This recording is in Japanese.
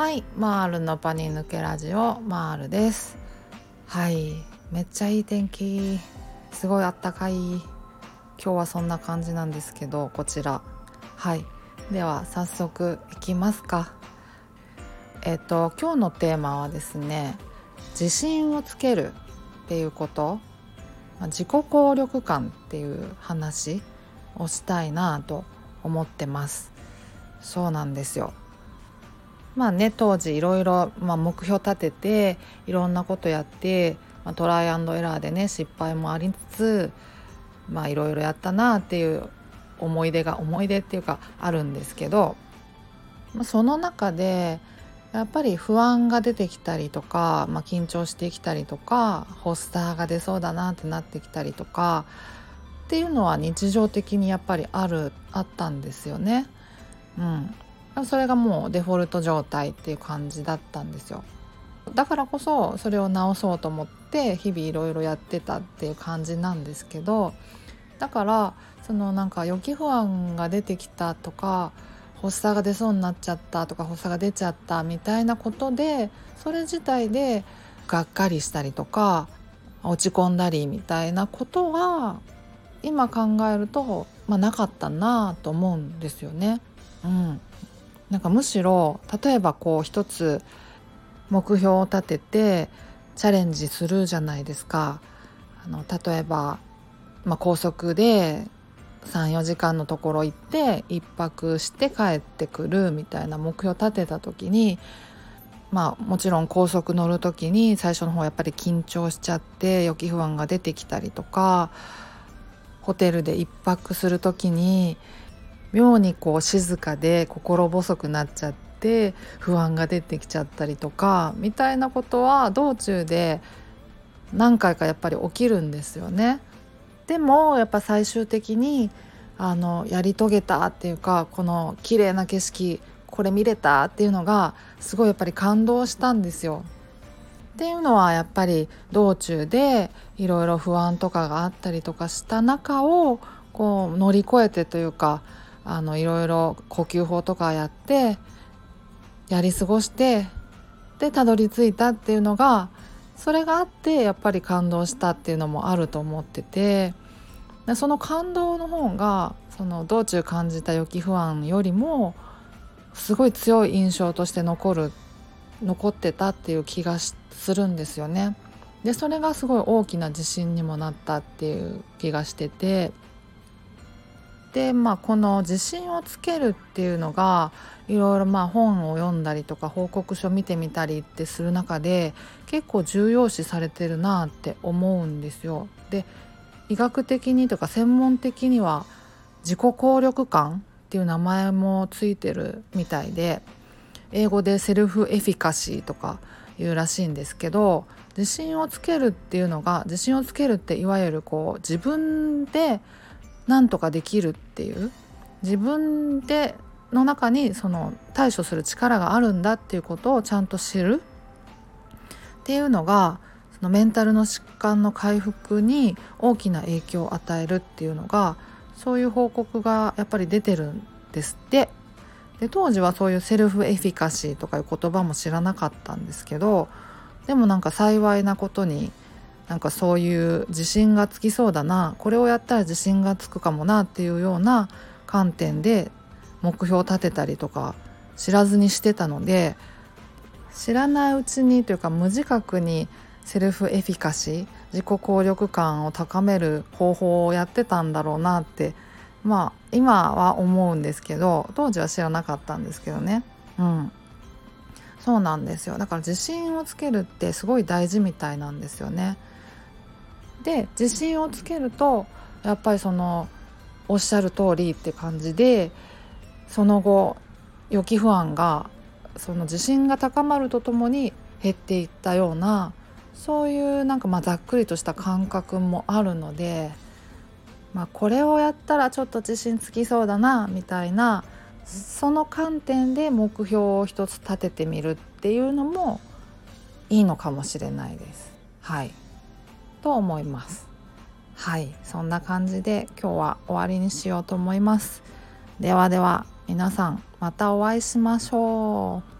はいマールのパニ抜けラジオマールです。はいめっちゃいい天気。すごいあったかい。今日はそんな感じなんですけどこちら。はいでは早速いきますか。えっと今日のテーマはですね自信をつけるっていうこと。自己効力感っていう話をしたいなと思ってます。そうなんですよ。まあね当時いろいろ、まあ、目標立てていろんなことやって、まあ、トライアンドエラーでね失敗もありつつまあいろいろやったなっていう思い出が思い出っていうかあるんですけど、まあ、その中でやっぱり不安が出てきたりとか、まあ、緊張してきたりとか発作が出そうだなってなってきたりとかっていうのは日常的にやっぱりあるあったんですよね。うん、それがもうデフォルト状態っていう感じだったんですよだからこそそれを直そうと思って日々いろいろやってたっていう感じなんですけどだからそのなんか予期不安が出てきたとか発作が出そうになっちゃったとか発作が出ちゃったみたいなことでそれ自体でがっかりしたりとか落ち込んだりみたいなことは今考えると、まあ、なかったなと思うんですよね。うん、なんかむしろ例えばこう一つ目標を立ててチャレンジするじゃないですか。あの例えば、まあ、高速で34時間のところ行って1泊して帰ってくるみたいな目標を立てた時にまあもちろん高速乗る時に最初の方やっぱり緊張しちゃって予期不安が出てきたりとかホテルで1泊する時に妙にこう静かで心細くなっちゃって不安が出てきちゃったりとかみたいなことは道中で何回かやっぱり起きるんですよね。でもやっぱ最終的にあのやり遂げたっていうかこの綺麗な景色これ見れたっていうのがすごいやっぱり感動したんですよ。っていうのはやっぱり道中でいろいろ不安とかがあったりとかした中をこう乗り越えてというかあのいろいろ呼吸法とかやってやり過ごしてでたどり着いたっていうのがそれがあってやっぱり感動したっていうのもあると思っててその感動の方がその道中感じた予期不安よりもすごい強い印象として残る残ってたっていう気がするんですよね。でそれがすごい大きな自信にもなったっていう気がしててでまあこの自信をつけるっていうのがいろいろまあ本を読んだりとか報告書見てみたりってする中で結構重要視されてるなって思うんですよ。で医学的にとか専門的には自己効力感っていう名前もついてるみたいで英語でセルフエフィカシーとかいうらしいんですけど自信をつけるっていうのが自信をつけるっていわゆるこう自分で何とかできるっていう自分での中にその対処する力があるんだっていうことをちゃんと知る。っていうのがそのメンタルの疾患の回復に大きな影響を与えるっていうのがそういう報告がやっぱり出てるんですって。で当時はそういうセルフエフィカシーとかいう言葉も知らなかったんですけどでもなんか幸いなことになんかそういう自信がつきそうだな。これをやったら自信がつくかもなっていうような観点で目標を立てたりとか知らずにしてたので知らないうちにというか無自覚にセルフエフィカシー自己効力感を高める方法をやってたんだろうなってまあ今は思うんですけど当時は知らなかったんですけどね。うん。そうなんですよ。だから自信をつけるってすごい大事みたいなんですよね。で自信をつけるとやっぱりそのおっしゃる通りって感じでその後予期不安がその自信が高まるとともに減っていったようなそういうなんかまあざっくりとした感覚もあるので、まあ、これをやったらちょっと自信つきそうだなみたいなその観点で目標を一つ立ててみるっていうのもいいのかもしれないです。はいと思います。はい。そんな感じで今日は終わりにしようと思います。ではでは皆さんまたお会いしましょう。